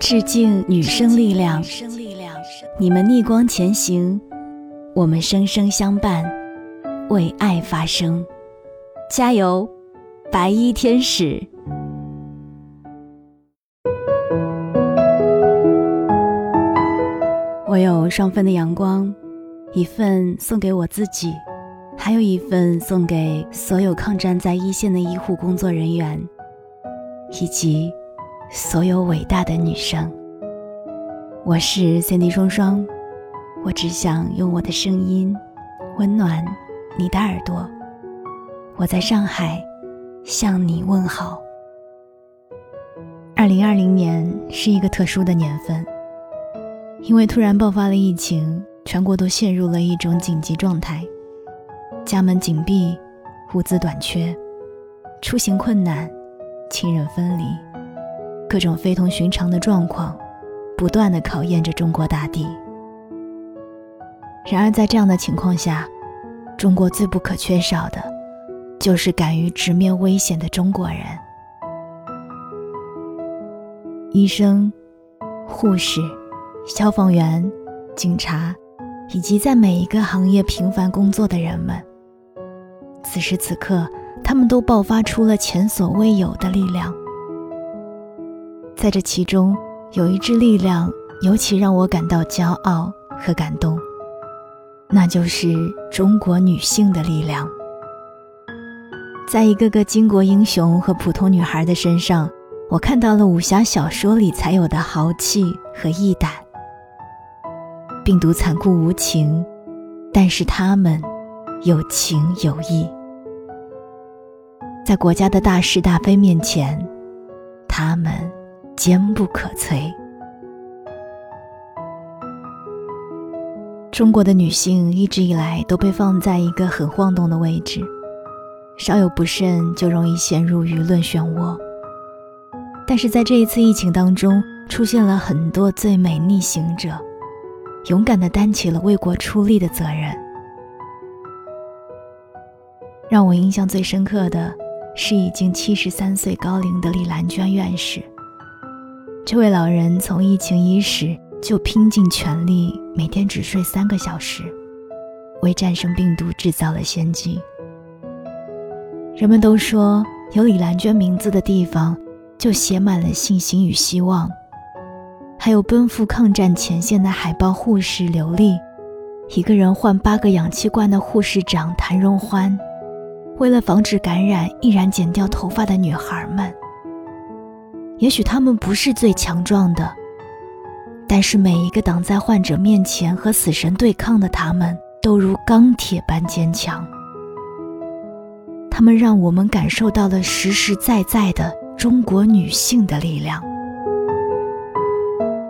致敬女生力量，你们逆光前行，我们生生相伴，为爱发声，加油，白衣天使！我有双份的阳光，一份送给我自己，还有一份送给所有抗战在一线的医护工作人员，以及。所有伟大的女生，我是 Cindy 双双，我只想用我的声音温暖你的耳朵。我在上海向你问好。二零二零年是一个特殊的年份，因为突然爆发了疫情，全国都陷入了一种紧急状态，家门紧闭，物资短缺，出行困难，亲人分离。各种非同寻常的状况，不断的考验着中国大地。然而，在这样的情况下，中国最不可缺少的，就是敢于直面危险的中国人。医生、护士、消防员、警察，以及在每一个行业平凡工作的人们，此时此刻，他们都爆发出了前所未有的力量。在这其中，有一支力量尤其让我感到骄傲和感动，那就是中国女性的力量。在一个个巾帼英雄和普通女孩的身上，我看到了武侠小说里才有的豪气和义胆。病毒残酷无情，但是他们有情有义。在国家的大是大非面前，他们。坚不可摧。中国的女性一直以来都被放在一个很晃动的位置，稍有不慎就容易陷入舆论漩涡。但是在这一次疫情当中，出现了很多最美逆行者，勇敢地担起了为国出力的责任。让我印象最深刻的是已经七十三岁高龄的李兰娟院士。这位老人从疫情伊始就拼尽全力，每天只睡三个小时，为战胜病毒制造了先机。人们都说，有李兰娟名字的地方，就写满了信心与希望。还有奔赴抗战前线的海豹护士刘丽，一个人换八个氧气罐的护士长谭荣欢，为了防止感染，毅然剪掉头发的女孩们。也许他们不是最强壮的，但是每一个挡在患者面前和死神对抗的他们，都如钢铁般坚强。他们让我们感受到了实实在在的中国女性的力量。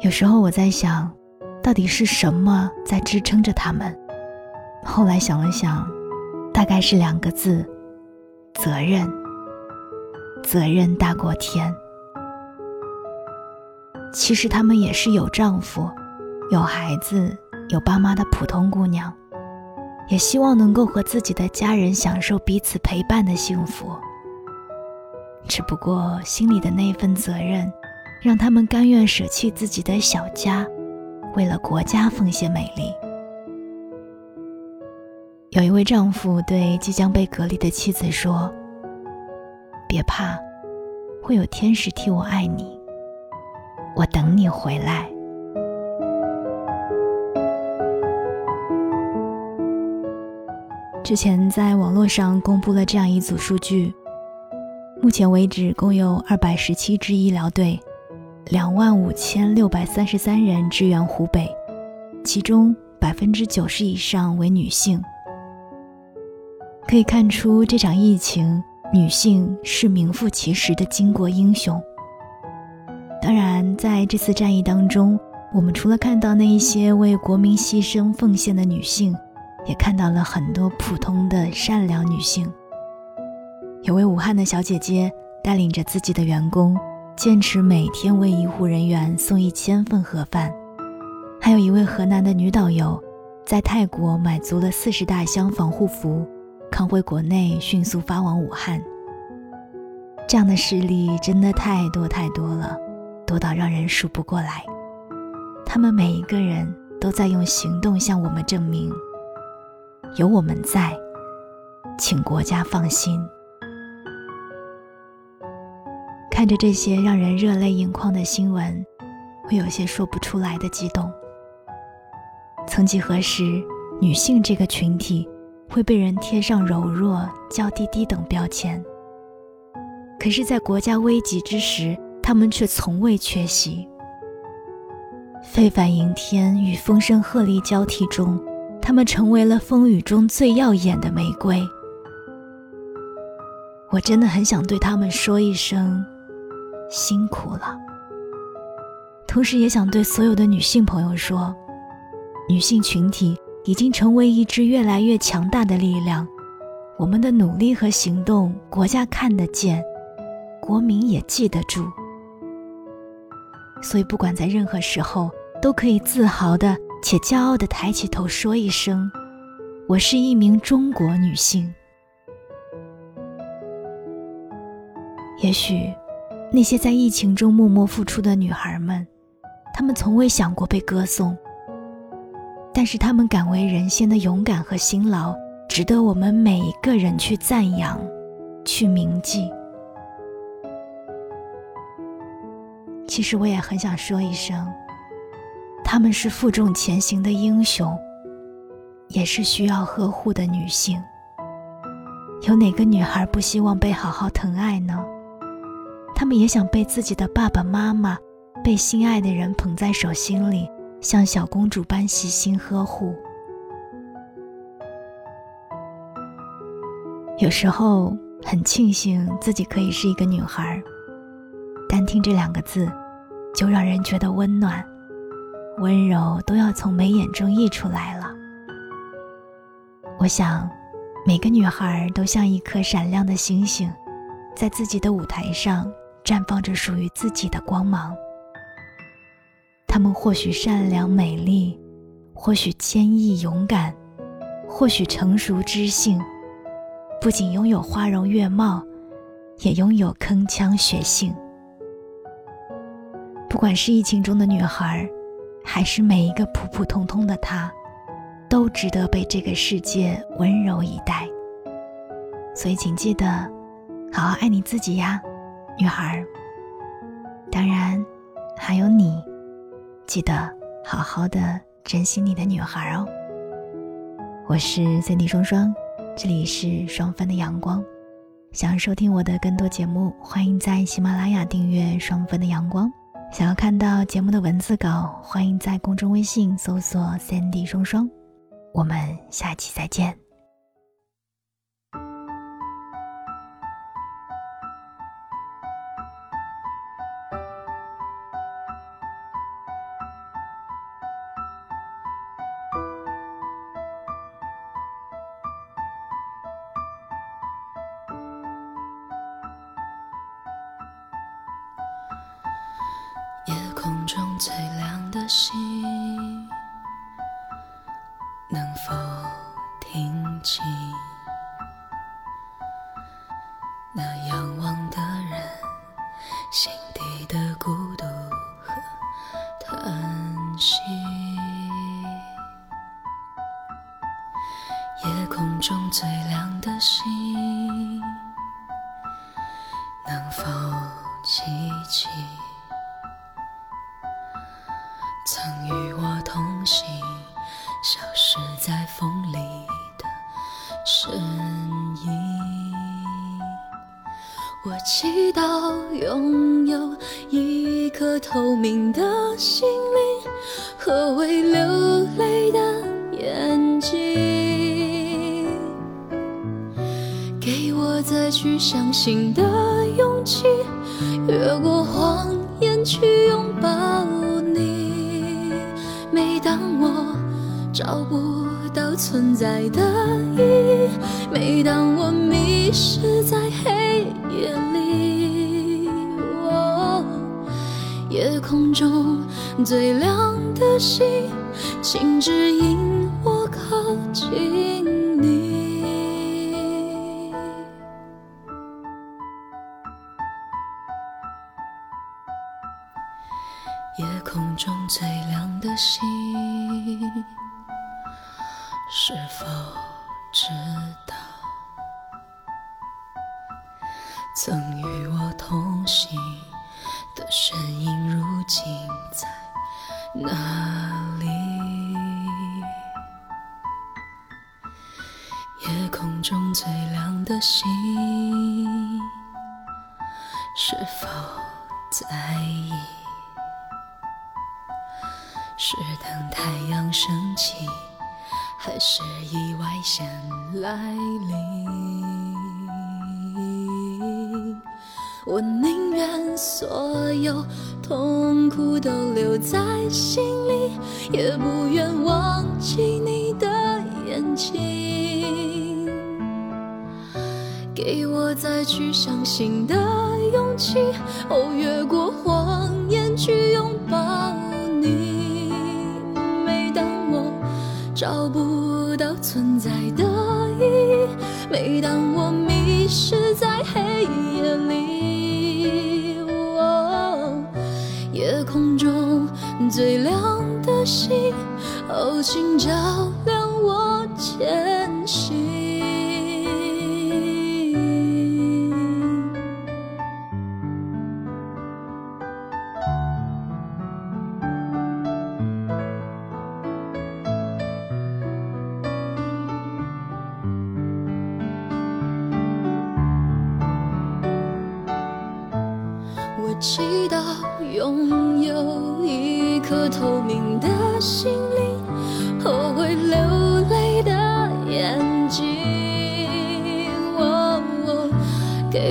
有时候我在想，到底是什么在支撑着他们？后来想了想，大概是两个字：责任。责任大过天。其实她们也是有丈夫、有孩子、有爸妈的普通姑娘，也希望能够和自己的家人享受彼此陪伴的幸福。只不过心里的那份责任，让他们甘愿舍弃自己的小家，为了国家奉献美丽。有一位丈夫对即将被隔离的妻子说：“别怕，会有天使替我爱你。”我等你回来。之前在网络上公布了这样一组数据：目前为止，共有二百十七支医疗队，两万五千六百三十三人支援湖北，其中百分之九十以上为女性。可以看出，这场疫情，女性是名副其实的巾帼英雄。当然，在这次战役当中，我们除了看到那一些为国民牺牲奉献的女性，也看到了很多普通的善良女性。有位武汉的小姐姐带领着自己的员工，坚持每天为医护人员送一千份盒饭；还有一位河南的女导游，在泰国买足了四十大箱防护服，扛回国内迅速发往武汉。这样的事例真的太多太多了。多到让人数不过来。他们每一个人都在用行动向我们证明：有我们在，请国家放心。看着这些让人热泪盈眶的新闻，会有些说不出来的激动。曾几何时，女性这个群体会被人贴上柔弱、娇滴滴等标签。可是，在国家危急之时，他们却从未缺席。非凡迎天与风声鹤唳交替中，他们成为了风雨中最耀眼的玫瑰。我真的很想对他们说一声。辛苦了，同时也想对所有的女性朋友说，女性群体已经成为一支越来越强大的力量，我们的努力和行动，国家看得见，国民也记得住。所以，不管在任何时候，都可以自豪的且骄傲的抬起头说一声：“我是一名中国女性。”也许。那些在疫情中默默付出的女孩们，她们从未想过被歌颂，但是她们敢为人先的勇敢和辛劳，值得我们每一个人去赞扬，去铭记。其实我也很想说一声，她们是负重前行的英雄，也是需要呵护的女性。有哪个女孩不希望被好好疼爱呢？她们也想被自己的爸爸妈妈、被心爱的人捧在手心里，像小公主般细心呵护。有时候很庆幸自己可以是一个女孩，单听这两个字，就让人觉得温暖、温柔都要从眉眼中溢出来了。我想，每个女孩都像一颗闪亮的星星，在自己的舞台上。绽放着属于自己的光芒。她们或许善良美丽，或许坚毅勇敢，或许成熟知性。不仅拥有花容月貌，也拥有铿锵血性。不管是疫情中的女孩，还是每一个普普通通的她，都值得被这个世界温柔以待。所以，请记得好好爱你自己呀。女孩，当然还有你，记得好好的珍惜你的女孩哦。我是三 D 双双，这里是双分的阳光。想要收听我的更多节目，欢迎在喜马拉雅订阅双分的阳光。想要看到节目的文字稿，欢迎在公众微信搜索三 D 双双。我们下期再见。最亮的星，能否听清那仰望的人心底的孤独和叹息？夜空中最亮的星，能否记起？曾与我同行，消失在风里的身影。我祈祷拥有一颗透明的心灵和会流泪的眼睛，给我再去相信的勇气，越过谎言去拥抱。找不到存在的意义。每当我迷失在黑夜里，夜空中最亮的星，请指引我靠近你。夜空中最亮的星，曾与我同行的身影，如今在哪里？夜空中最亮的星，是否在意？是等太阳升起，还是意外先来临？我宁愿所有痛苦都留在心里，也不愿忘记你的眼睛。给我再去相信的勇气，哦，越过谎言去拥抱你。每当我找不到存在的意义，每当我迷失在黑夜最亮的星，哦，请照亮我前行。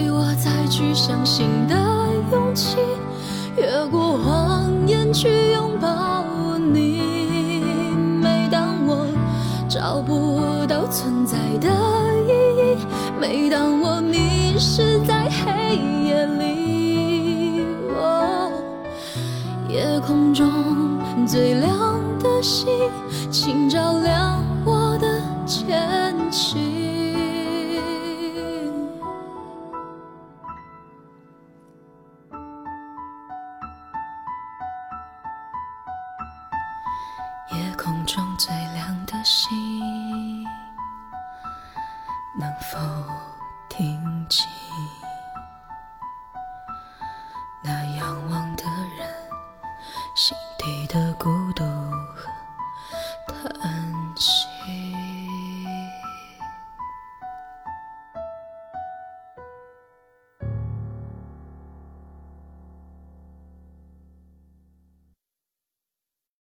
给我再去相信的勇气，越过谎言去拥抱你。每当我找不到存在的意义，每当我迷失在黑夜里，哦，夜空中最亮的星，请照亮我的前行。能否听清？那仰望的人，心底的孤独和叹息。